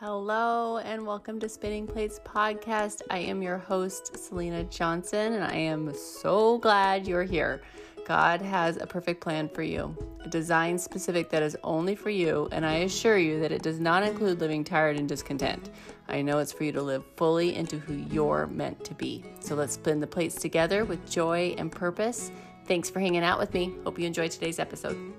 Hello and welcome to Spinning Plates Podcast. I am your host, Selena Johnson, and I am so glad you're here. God has a perfect plan for you, a design specific that is only for you, and I assure you that it does not include living tired and discontent. I know it's for you to live fully into who you're meant to be. So let's spin the plates together with joy and purpose. Thanks for hanging out with me. Hope you enjoyed today's episode.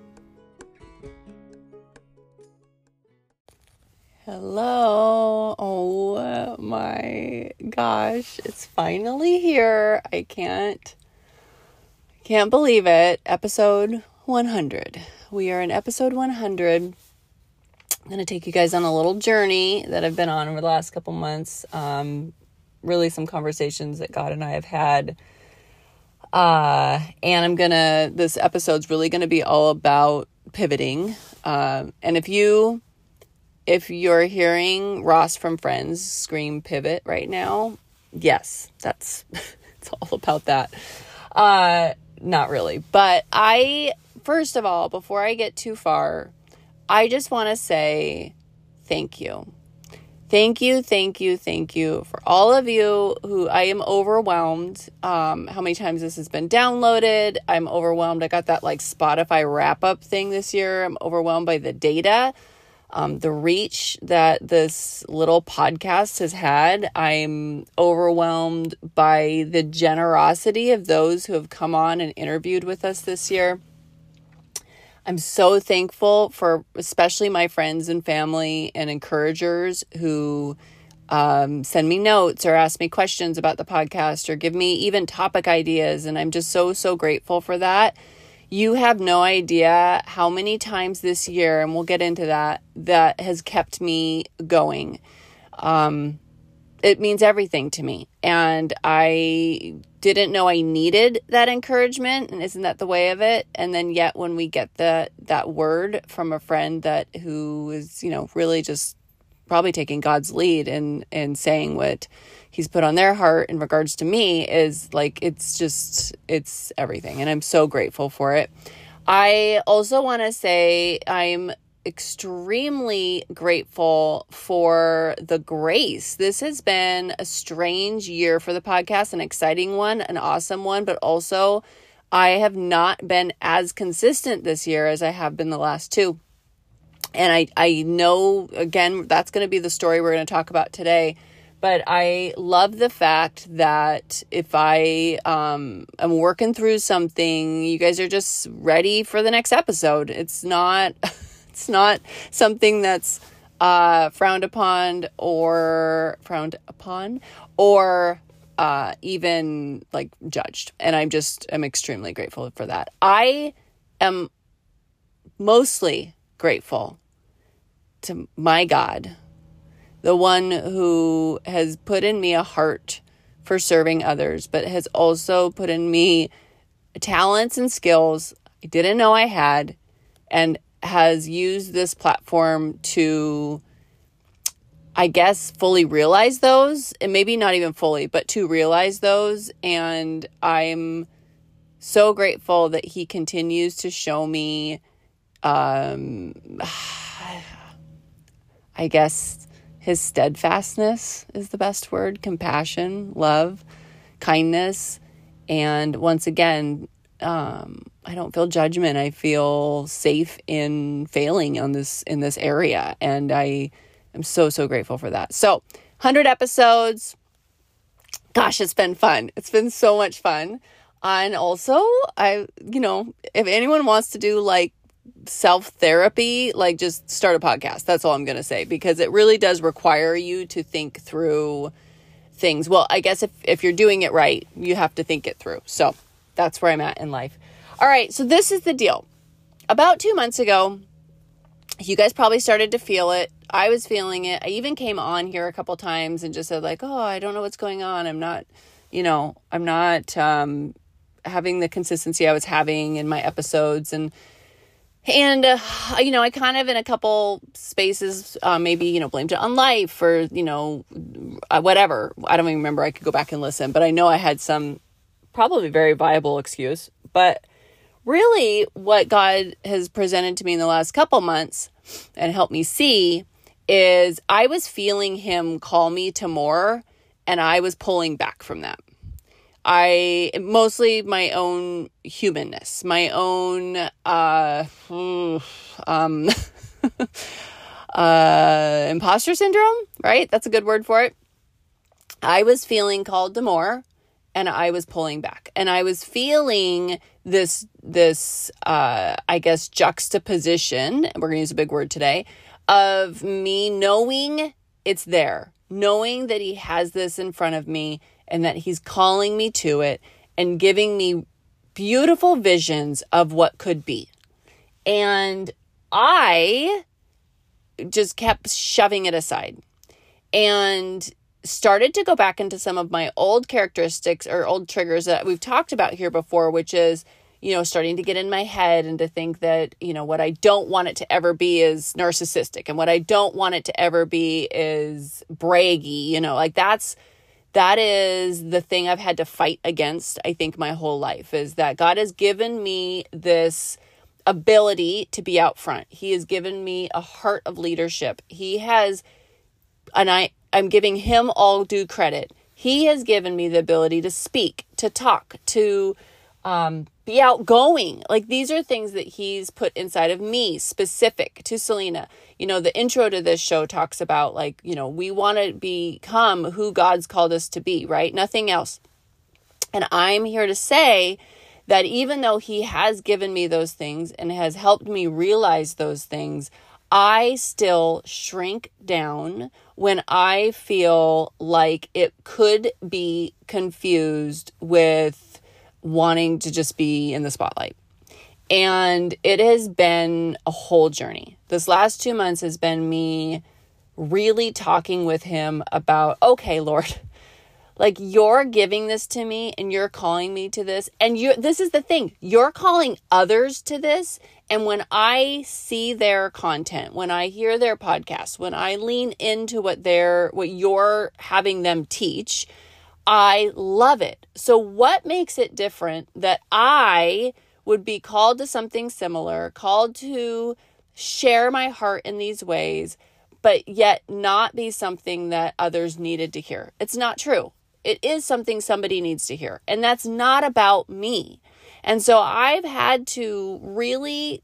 Hello. Oh my gosh, it's finally here. I can't can't believe it. Episode 100. We are in episode 100. I'm going to take you guys on a little journey that I've been on over the last couple months. Um, really some conversations that God and I have had. Uh, and I'm going to this episode's really going to be all about pivoting. Um, and if you if you're hearing Ross from Friends scream pivot right now, yes, that's it's all about that. Uh not really. But I first of all, before I get too far, I just want to say thank you. Thank you, thank you, thank you for all of you who I am overwhelmed. Um, how many times this has been downloaded? I'm overwhelmed. I got that like Spotify wrap up thing this year. I'm overwhelmed by the data um, the reach that this little podcast has had. I'm overwhelmed by the generosity of those who have come on and interviewed with us this year. I'm so thankful for especially my friends and family and encouragers who um, send me notes or ask me questions about the podcast or give me even topic ideas. And I'm just so, so grateful for that. You have no idea how many times this year, and we'll get into that, that has kept me going. Um, it means everything to me. And I didn't know I needed that encouragement. And isn't that the way of it? And then yet when we get the that word from a friend that who is, you know, really just probably taking God's lead and and saying what he's put on their heart in regards to me is like it's just it's everything and I'm so grateful for it. I also want to say I'm extremely grateful for the grace. This has been a strange year for the podcast, an exciting one, an awesome one, but also I have not been as consistent this year as I have been the last two. And I I know again that's going to be the story we're going to talk about today but I love the fact that if I um, am working through something, you guys are just ready for the next episode. It's not, it's not something that's uh, frowned upon or frowned upon or uh, even like judged. And I'm just, I'm extremely grateful for that. I am mostly grateful to my God the one who has put in me a heart for serving others, but has also put in me talents and skills I didn't know I had, and has used this platform to, I guess, fully realize those, and maybe not even fully, but to realize those. And I'm so grateful that he continues to show me, um, I guess, his steadfastness is the best word compassion, love, kindness. And once again, um, I don't feel judgment. I feel safe in failing on this in this area, and I am so so grateful for that. So, hundred episodes. Gosh, it's been fun. It's been so much fun. And also, I you know, if anyone wants to do like self therapy, like just start a podcast. That's all I'm going to say because it really does require you to think through things. Well, I guess if, if you're doing it right, you have to think it through. So that's where I'm at in life. All right. So this is the deal. About two months ago, you guys probably started to feel it. I was feeling it. I even came on here a couple times and just said, like, oh, I don't know what's going on. I'm not, you know, I'm not um, having the consistency I was having in my episodes. And, and uh, you know i kind of in a couple spaces uh, maybe you know blamed it on life or you know uh, whatever. I don't even remember. I could go back and listen. But i know i had some probably very viable excuse. But really what god has presented to me in the last couple months and helped me see is I was feeling him call me to more and I was pulling back from that. I mostly my own humanness, my own uh um uh imposter syndrome, right? That's a good word for it. I was feeling called to more and I was pulling back. And I was feeling this this uh I guess juxtaposition, we're going to use a big word today, of me knowing it's there, knowing that he has this in front of me and that He's calling me to it and giving me beautiful visions of what could be. And I just kept shoving it aside and started to go back into some of my old characteristics or old triggers that we've talked about here before, which is, you know, starting to get in my head and to think that, you know, what I don't want it to ever be is narcissistic and what I don't want it to ever be is braggy, you know, like that's that is the thing I've had to fight against, I think, my whole life is that God has given me this ability to be out front. He has given me a heart of leadership. He has, and I, I'm giving him all due credit. He has given me the ability to speak, to talk, to um, be outgoing. Like these are things that he's put inside of me, specific to Selena. You know, the intro to this show talks about like, you know, we want to become who God's called us to be, right? Nothing else. And I'm here to say that even though he has given me those things and has helped me realize those things, I still shrink down when I feel like it could be confused with wanting to just be in the spotlight. And it has been a whole journey. This last two months has been me really talking with him about, okay, Lord, like you're giving this to me and you're calling me to this. And you this is the thing, you're calling others to this. And when I see their content, when I hear their podcasts, when I lean into what they're what you're having them teach, I love it. So, what makes it different that I would be called to something similar, called to share my heart in these ways, but yet not be something that others needed to hear? It's not true. It is something somebody needs to hear, and that's not about me. And so, I've had to really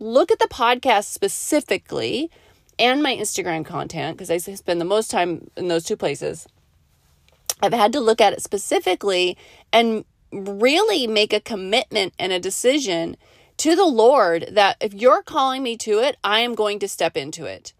look at the podcast specifically and my Instagram content because I spend the most time in those two places I've had to look at it specifically and really make a commitment and a decision to the Lord that if you're calling me to it, I am going to step into it.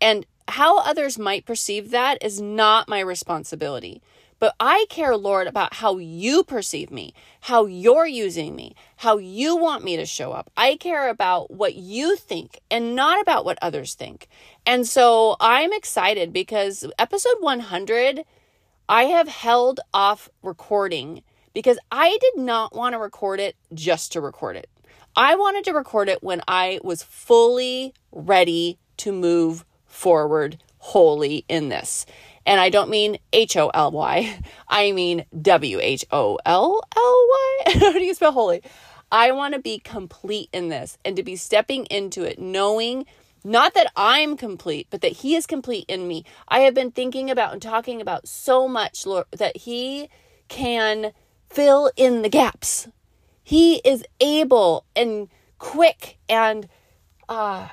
And how others might perceive that is not my responsibility. But I care, Lord, about how you perceive me, how you're using me, how you want me to show up. I care about what you think and not about what others think. And so I'm excited because episode 100 I have held off recording because I did not want to record it just to record it. I wanted to record it when I was fully ready to move forward wholly in this. And I don't mean H O L Y, I mean W H O L L Y. How do you spell holy? I want to be complete in this and to be stepping into it knowing not that I'm complete, but that He is complete in me. I have been thinking about and talking about so much, Lord, that He can fill in the gaps. He is able and quick and uh,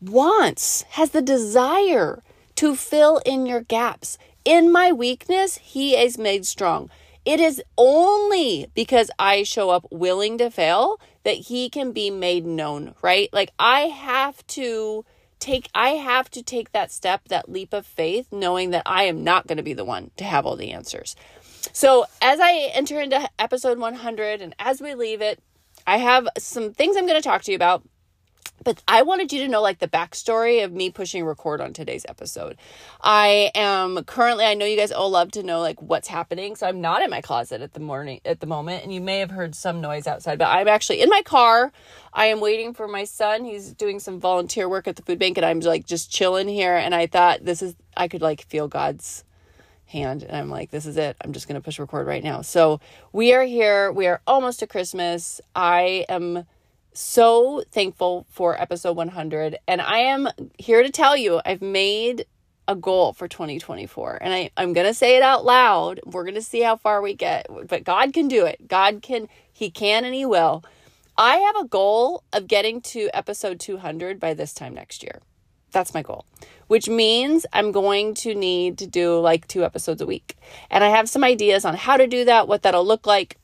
wants, has the desire to fill in your gaps. In my weakness, He is made strong. It is only because I show up willing to fail that he can be made known, right? Like I have to take I have to take that step, that leap of faith, knowing that I am not going to be the one to have all the answers. So, as I enter into episode 100 and as we leave it, I have some things I'm going to talk to you about but I wanted you to know like the backstory of me pushing record on today's episode. I am currently I know you guys all love to know like what's happening. So I'm not in my closet at the morning at the moment and you may have heard some noise outside, but I'm actually in my car. I am waiting for my son. He's doing some volunteer work at the food bank and I'm like just chilling here and I thought this is I could like feel God's hand and I'm like this is it. I'm just going to push record right now. So we are here. We are almost to Christmas. I am so thankful for episode 100. And I am here to tell you, I've made a goal for 2024. And I, I'm going to say it out loud. We're going to see how far we get. But God can do it. God can, He can and He will. I have a goal of getting to episode 200 by this time next year. That's my goal, which means I'm going to need to do like two episodes a week. And I have some ideas on how to do that, what that'll look like.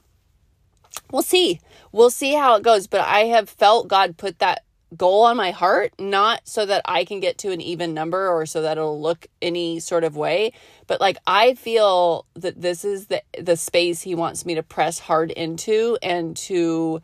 We'll see. We'll see how it goes. But I have felt God put that goal on my heart, not so that I can get to an even number or so that it'll look any sort of way, but like I feel that this is the the space he wants me to press hard into and to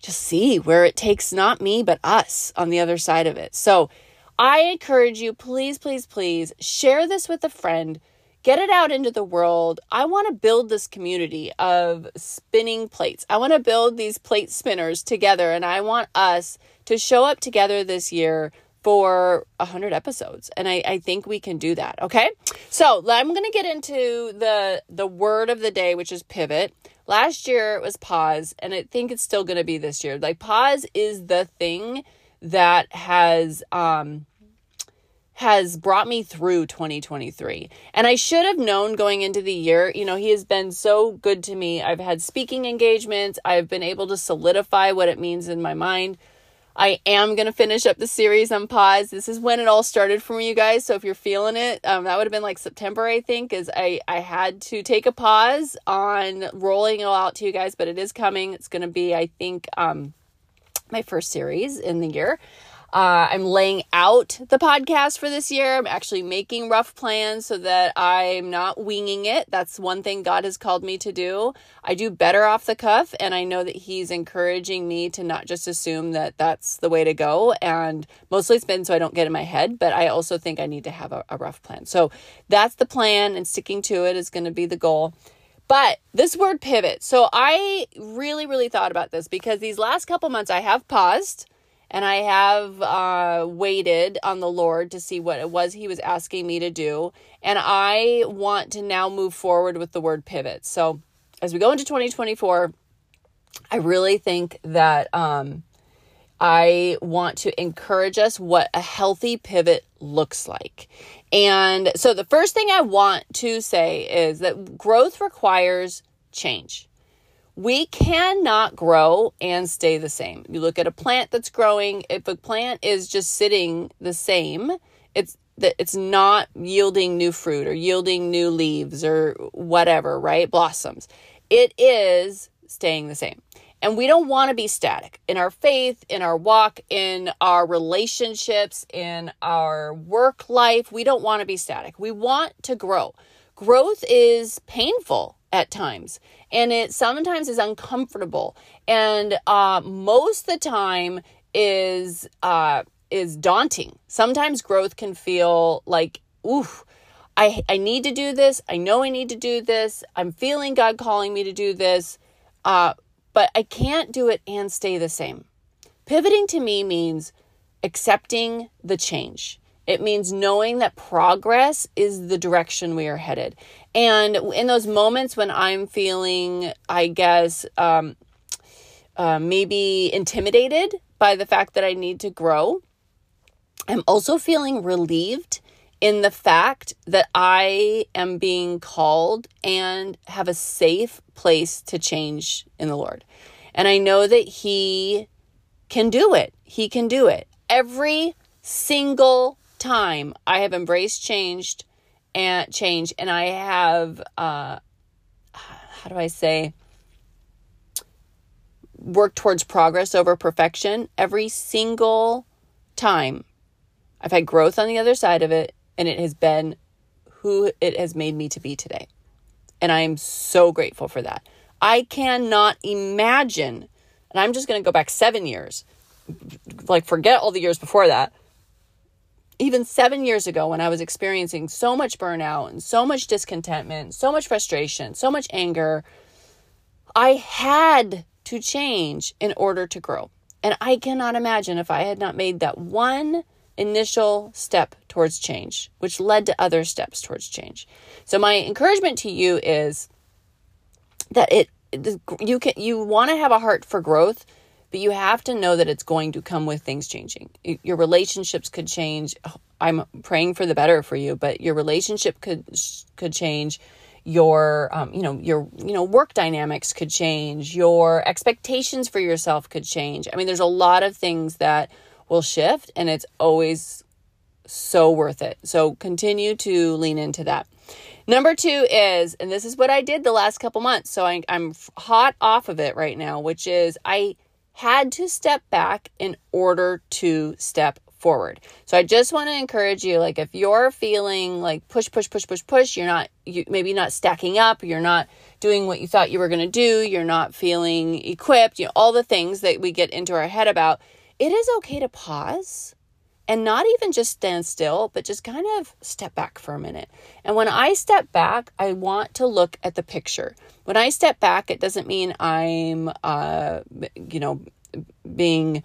just see where it takes not me but us on the other side of it. So, I encourage you, please, please, please share this with a friend. Get it out into the world. I want to build this community of spinning plates. I want to build these plate spinners together, and I want us to show up together this year for 100 episodes and I, I think we can do that okay so i'm going to get into the the word of the day which is pivot last year it was pause and i think it's still going to be this year like pause is the thing that has um has brought me through 2023. And I should have known going into the year, you know, he has been so good to me. I've had speaking engagements, I've been able to solidify what it means in my mind. I am going to finish up the series on pause. This is when it all started for me, you guys. So if you're feeling it, um, that would have been like September, I think, is I, I had to take a pause on rolling it all out to you guys, but it is coming. It's going to be, I think, um, my first series in the year. Uh, I'm laying out the podcast for this year. I'm actually making rough plans so that I'm not winging it. That's one thing God has called me to do. I do better off the cuff, and I know that He's encouraging me to not just assume that that's the way to go. And mostly it's been so I don't get in my head, but I also think I need to have a, a rough plan. So that's the plan, and sticking to it is going to be the goal. But this word pivot. So I really, really thought about this because these last couple months I have paused and I have uh, waited on the Lord to see what it was He was asking me to do. And I want to now move forward with the word pivot. So as we go into 2024, I really think that um, I want to encourage us what a healthy pivot looks like. And so the first thing I want to say is that growth requires change. We cannot grow and stay the same. You look at a plant that's growing, if a plant is just sitting the same, it's that it's not yielding new fruit or yielding new leaves or whatever, right? Blossoms. It is staying the same. And we don't want to be static in our faith, in our walk, in our relationships, in our work life. We don't want to be static. We want to grow. Growth is painful at times and it sometimes is uncomfortable and uh, most the time is uh, is daunting. Sometimes growth can feel like, oof, I, I need to do this. I know I need to do this. I'm feeling God calling me to do this. Uh, but I can't do it and stay the same. Pivoting to me means accepting the change. It means knowing that progress is the direction we are headed. And in those moments when I'm feeling, I guess, um, uh, maybe intimidated by the fact that I need to grow, I'm also feeling relieved in the fact that I am being called and have a safe place to change in the Lord. And I know that He can do it. He can do it. Every single time I have embraced changed and change and I have uh how do I say worked towards progress over perfection every single time I've had growth on the other side of it and it has been who it has made me to be today. And I am so grateful for that. I cannot imagine, and I'm just going to go back seven years, like forget all the years before that. Even seven years ago, when I was experiencing so much burnout and so much discontentment, so much frustration, so much anger, I had to change in order to grow. And I cannot imagine if I had not made that one initial step towards change, which led to other steps towards change. So my encouragement to you is that it you can you want to have a heart for growth but you have to know that it's going to come with things changing. Your relationships could change. I'm praying for the better for you, but your relationship could could change. Your um, you know your you know work dynamics could change. Your expectations for yourself could change. I mean, there's a lot of things that will shift, and it's always so worth it. So continue to lean into that. Number two is, and this is what I did the last couple months. So I, I'm hot off of it right now, which is I had to step back in order to step forward. So I just want to encourage you like if you're feeling like push push push push push, you're not you maybe not stacking up, you're not doing what you thought you were going to do, you're not feeling equipped, you know all the things that we get into our head about. It is okay to pause and not even just stand still, but just kind of step back for a minute. And when I step back, I want to look at the picture. When I step back, it doesn't mean I'm, uh, you know, being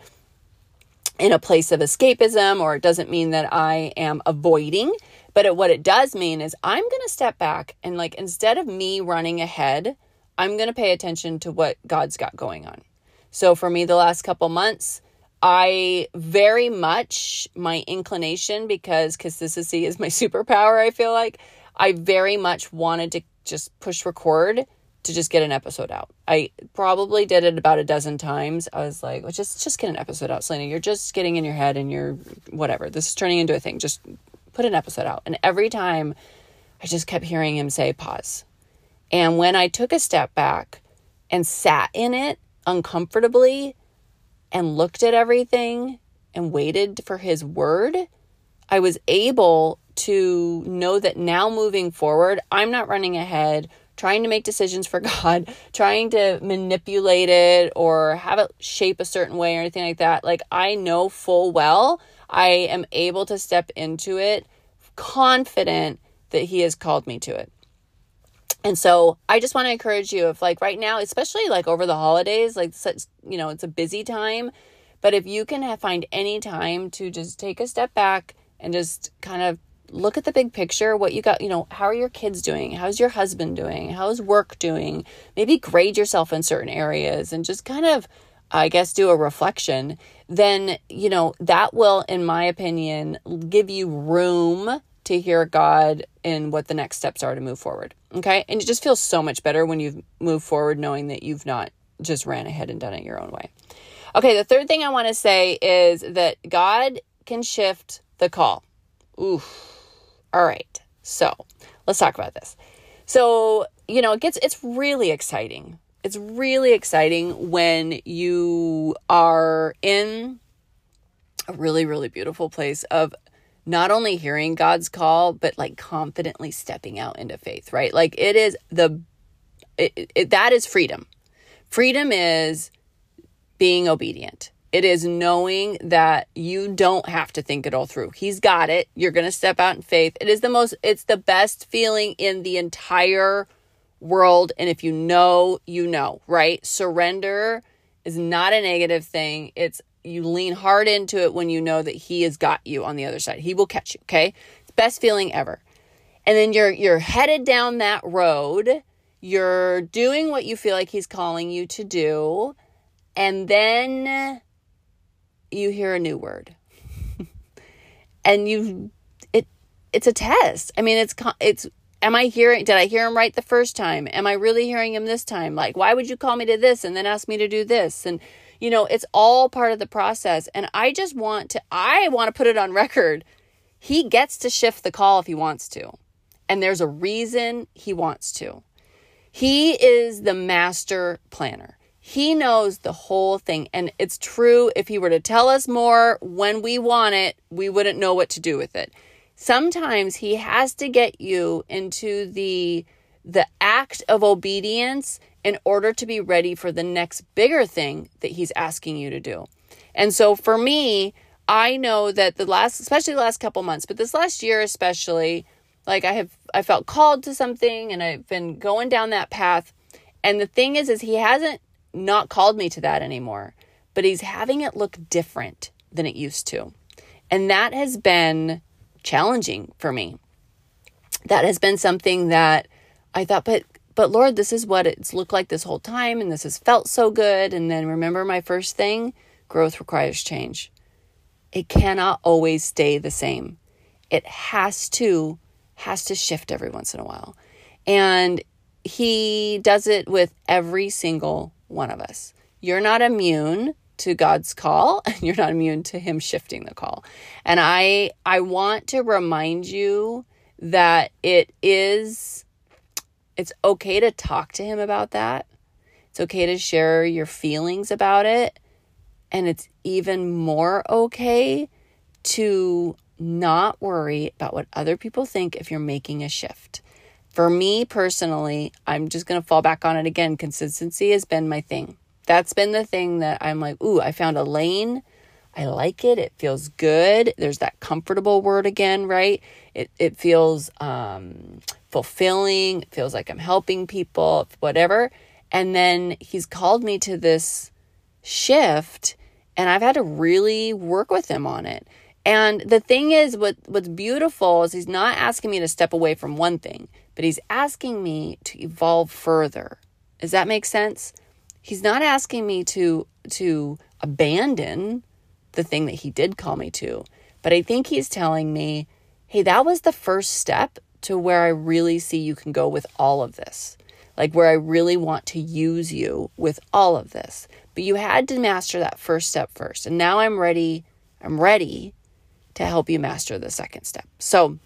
in a place of escapism, or it doesn't mean that I am avoiding. But it, what it does mean is I'm going to step back and, like, instead of me running ahead, I'm going to pay attention to what God's got going on. So for me, the last couple months, I very much, my inclination, because consistency is my superpower, I feel like, I very much wanted to just push record to just get an episode out. I probably did it about a dozen times. I was like, well, just just get an episode out, Selena. You're just getting in your head and you're whatever. This is turning into a thing. Just put an episode out. And every time I just kept hearing him say pause. And when I took a step back and sat in it uncomfortably, and looked at everything and waited for his word, I was able to know that now moving forward, I'm not running ahead, trying to make decisions for God, trying to manipulate it or have it shape a certain way or anything like that. Like, I know full well I am able to step into it confident that He has called me to it. And so I just want to encourage you if like right now, especially like over the holidays, like such, you know, it's a busy time, but if you can have, find any time to just take a step back and just kind of look at the big picture, what you got, you know, how are your kids doing? How's your husband doing? How's work doing? Maybe grade yourself in certain areas and just kind of I guess do a reflection, then, you know, that will in my opinion give you room to hear God and what the next steps are to move forward. Okay. And it just feels so much better when you've moved forward knowing that you've not just ran ahead and done it your own way. Okay. The third thing I want to say is that God can shift the call. Oof. All right. So let's talk about this. So, you know, it gets, it's really exciting. It's really exciting when you are in a really, really beautiful place of not only hearing God's call, but like confidently stepping out into faith, right? Like it is the, it, it, that is freedom. Freedom is being obedient. It is knowing that you don't have to think it all through. He's got it. You're going to step out in faith. It is the most, it's the best feeling in the entire world. And if you know, you know, right? Surrender is not a negative thing. It's you lean hard into it when you know that he has got you on the other side. He will catch you, okay? It's best feeling ever. And then you're you're headed down that road. You're doing what you feel like he's calling you to do. And then you hear a new word. and you it it's a test. I mean, it's it's am I hearing did I hear him right the first time? Am I really hearing him this time? Like, why would you call me to this and then ask me to do this? And you know, it's all part of the process. And I just want to, I want to put it on record. He gets to shift the call if he wants to. And there's a reason he wants to. He is the master planner. He knows the whole thing. And it's true, if he were to tell us more when we want it, we wouldn't know what to do with it. Sometimes he has to get you into the the act of obedience in order to be ready for the next bigger thing that he's asking you to do. And so for me, I know that the last, especially the last couple months, but this last year especially, like I have, I felt called to something and I've been going down that path. And the thing is, is he hasn't not called me to that anymore, but he's having it look different than it used to. And that has been challenging for me. That has been something that I thought, but but Lord, this is what it's looked like this whole time, and this has felt so good. And then remember my first thing growth requires change. It cannot always stay the same. It has to has to shift every once in a while. And he does it with every single one of us. You're not immune to God's call and you're not immune to him shifting the call. And I I want to remind you that it is it's okay to talk to him about that. It's okay to share your feelings about it. And it's even more okay to not worry about what other people think if you're making a shift. For me personally, I'm just going to fall back on it again. Consistency has been my thing. That's been the thing that I'm like, ooh, I found a lane. I like it. It feels good. There's that comfortable word again, right? It it feels um fulfilling. It feels like I'm helping people, whatever. And then he's called me to this shift and I've had to really work with him on it. And the thing is what what's beautiful is he's not asking me to step away from one thing, but he's asking me to evolve further. Does that make sense? He's not asking me to to abandon the thing that he did call me to, but I think he's telling me, "Hey, that was the first step to where I really see you can go with all of this. Like where I really want to use you with all of this. But you had to master that first step first. And now I'm ready. I'm ready to help you master the second step. So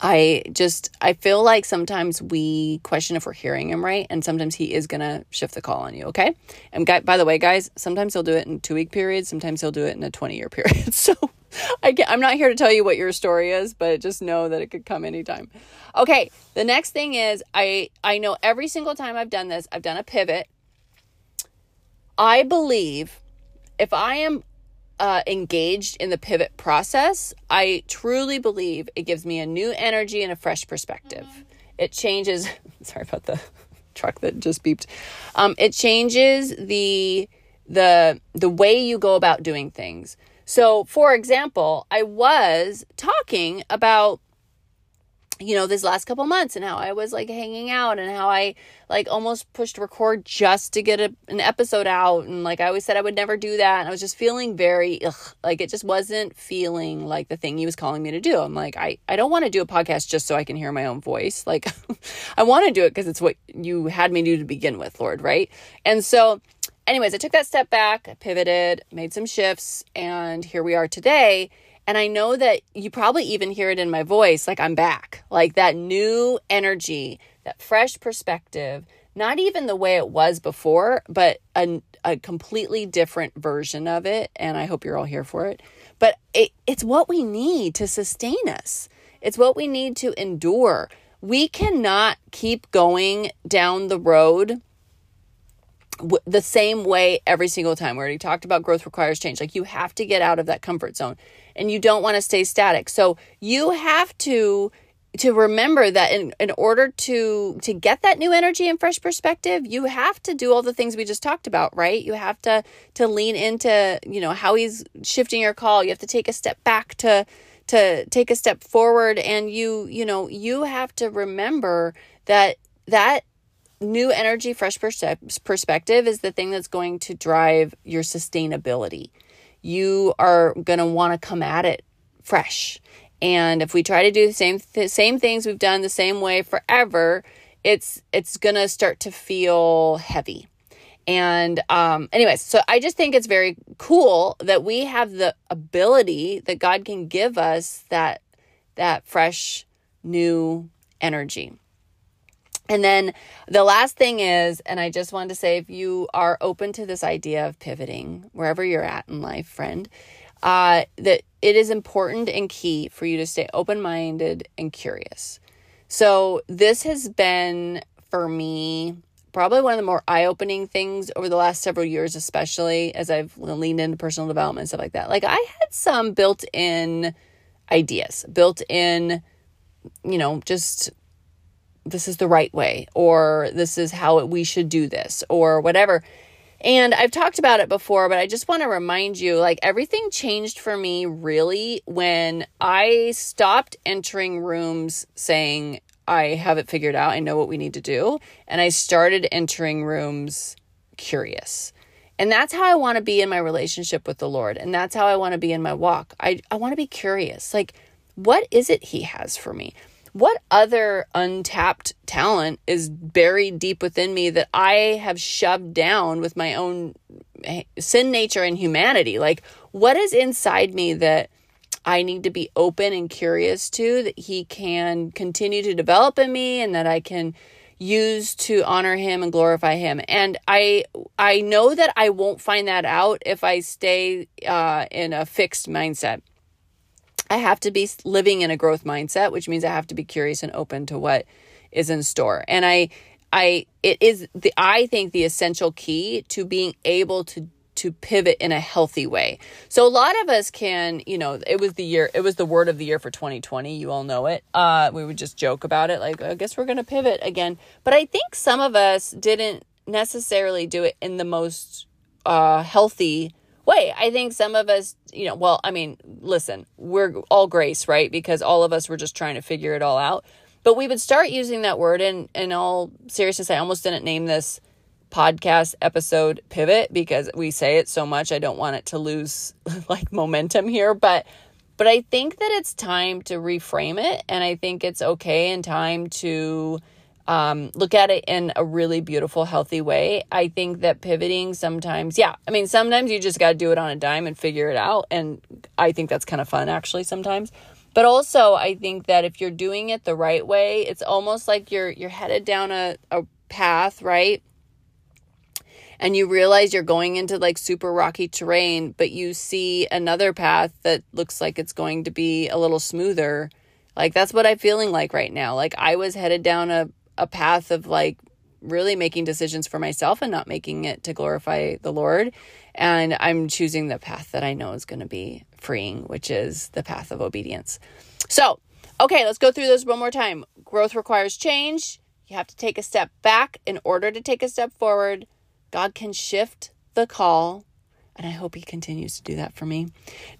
I just I feel like sometimes we question if we're hearing him right, and sometimes he is gonna shift the call on you. Okay, and guy, by the way, guys, sometimes he'll do it in two week periods, sometimes he'll do it in a twenty year period. So I get, I'm not here to tell you what your story is, but just know that it could come anytime. Okay, the next thing is I I know every single time I've done this, I've done a pivot. I believe if I am uh, engaged in the pivot process, I truly believe it gives me a new energy and a fresh perspective. Mm-hmm. It changes. Sorry about the truck that just beeped. Um, it changes the the the way you go about doing things. So, for example, I was talking about you know, this last couple months and how I was like hanging out and how I like almost pushed record just to get a, an episode out. And like I always said, I would never do that. And I was just feeling very, ugh, like it just wasn't feeling like the thing he was calling me to do. I'm like, I, I don't want to do a podcast just so I can hear my own voice. Like, I want to do it because it's what you had me do to begin with, Lord, right? And so, anyways, I took that step back, pivoted, made some shifts, and here we are today. And I know that you probably even hear it in my voice like I'm back, like that new energy, that fresh perspective, not even the way it was before, but a, a completely different version of it. And I hope you're all here for it. But it, it's what we need to sustain us, it's what we need to endure. We cannot keep going down the road the same way every single time. We already talked about growth requires change. Like you have to get out of that comfort zone and you don't want to stay static. So you have to to remember that in, in order to to get that new energy and fresh perspective you have to do all the things we just talked about right you have to to lean into you know how he's shifting your call you have to take a step back to to take a step forward and you you know you have to remember that that new energy, fresh perspective is the thing that's going to drive your sustainability. You are going to want to come at it fresh. And if we try to do the same th- same things we've done the same way forever, it's it's going to start to feel heavy. And um anyways, so I just think it's very cool that we have the ability that God can give us that that fresh new energy. And then the last thing is, and I just wanted to say if you are open to this idea of pivoting, wherever you're at in life, friend, uh, that it is important and key for you to stay open minded and curious. So, this has been for me probably one of the more eye opening things over the last several years, especially as I've leaned into personal development and stuff like that. Like, I had some built in ideas, built in, you know, just this is the right way or this is how we should do this or whatever. And I've talked about it before, but I just want to remind you like everything changed for me really when I stopped entering rooms saying I have it figured out. I know what we need to do. And I started entering rooms curious. And that's how I want to be in my relationship with the Lord. And that's how I want to be in my walk. I, I want to be curious. Like, what is it He has for me? What other untapped talent is buried deep within me that I have shoved down with my own sin nature and humanity? Like, what is inside me that I need to be open and curious to that He can continue to develop in me and that I can use to honor him and glorify him and i i know that i won't find that out if i stay uh, in a fixed mindset i have to be living in a growth mindset which means i have to be curious and open to what is in store and i i it is the i think the essential key to being able to to pivot in a healthy way. So a lot of us can, you know, it was the year, it was the word of the year for 2020. You all know it. Uh, we would just joke about it, like, I guess we're going to pivot again. But I think some of us didn't necessarily do it in the most uh, healthy way. I think some of us, you know, well, I mean, listen, we're all grace, right? Because all of us were just trying to figure it all out. But we would start using that word, and in all seriousness, I almost didn't name this podcast episode pivot because we say it so much I don't want it to lose like momentum here but but I think that it's time to reframe it and I think it's okay and time to um, look at it in a really beautiful healthy way I think that pivoting sometimes yeah I mean sometimes you just got to do it on a dime and figure it out and I think that's kind of fun actually sometimes but also I think that if you're doing it the right way it's almost like you're you're headed down a, a path right and you realize you're going into like super rocky terrain, but you see another path that looks like it's going to be a little smoother. Like that's what I'm feeling like right now. Like I was headed down a, a path of like really making decisions for myself and not making it to glorify the Lord. And I'm choosing the path that I know is going to be freeing, which is the path of obedience. So, okay, let's go through this one more time. Growth requires change. You have to take a step back in order to take a step forward. God can shift the call, and I hope He continues to do that for me.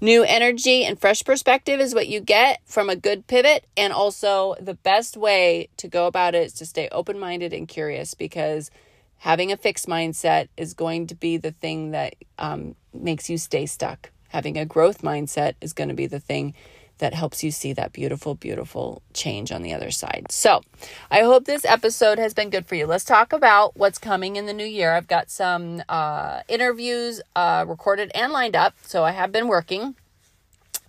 New energy and fresh perspective is what you get from a good pivot, and also the best way to go about it is to stay open minded and curious because having a fixed mindset is going to be the thing that um, makes you stay stuck. Having a growth mindset is going to be the thing that helps you see that beautiful, beautiful change on the other side. So, I hope this episode has been good for you. Let's talk about what's coming in the new year. I've got some uh, interviews uh, recorded and lined up, so I have been working.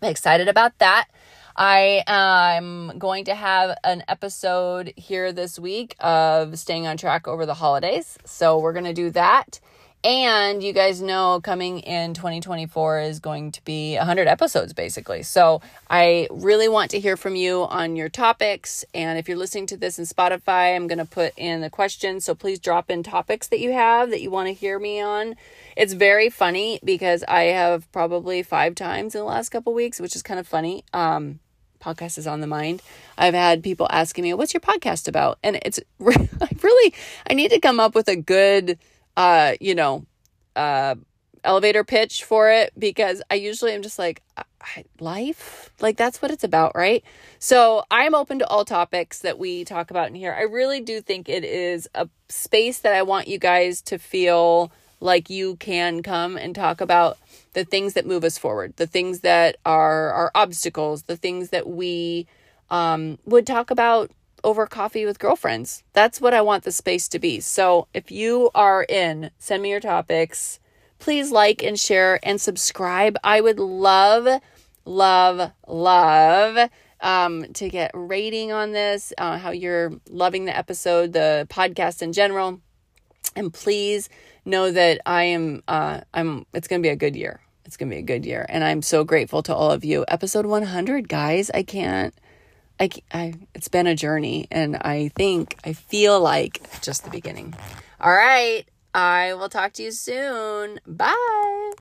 I'm excited about that. I am going to have an episode here this week of staying on track over the holidays. So, we're going to do that. And you guys know coming in 2024 is going to be 100 episodes basically. So I really want to hear from you on your topics. And if you're listening to this in Spotify, I'm going to put in the questions. So please drop in topics that you have that you want to hear me on. It's very funny because I have probably five times in the last couple weeks, which is kind of funny. Um, podcast is on the mind. I've had people asking me, "What's your podcast about?" And it's really I need to come up with a good uh, you know, uh, elevator pitch for it because I usually am just like, life? Like that's what it's about right? So i'm open to all topics that we talk about in here. I really do think it is a space that i want you guys to feel like you can come and talk about the things that move us forward the things that are our obstacles the things that we um, would talk about over coffee with girlfriends. That's what I want the space to be. So if you are in, send me your topics. Please like and share and subscribe. I would love, love, love um, to get rating on this, uh, how you're loving the episode, the podcast in general. And please know that I am, uh, I'm, it's going to be a good year. It's going to be a good year. And I'm so grateful to all of you. Episode 100, guys. I can't I, I, it's been a journey, and I think, I feel like just the beginning. All right. I will talk to you soon. Bye.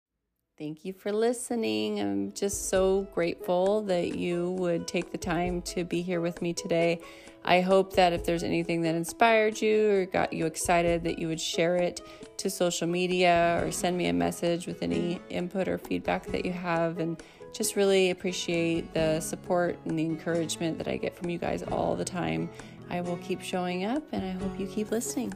Thank you for listening. I'm just so grateful that you would take the time to be here with me today. I hope that if there's anything that inspired you or got you excited, that you would share it to social media or send me a message with any input or feedback that you have. And just really appreciate the support and the encouragement that I get from you guys all the time. I will keep showing up and I hope you keep listening.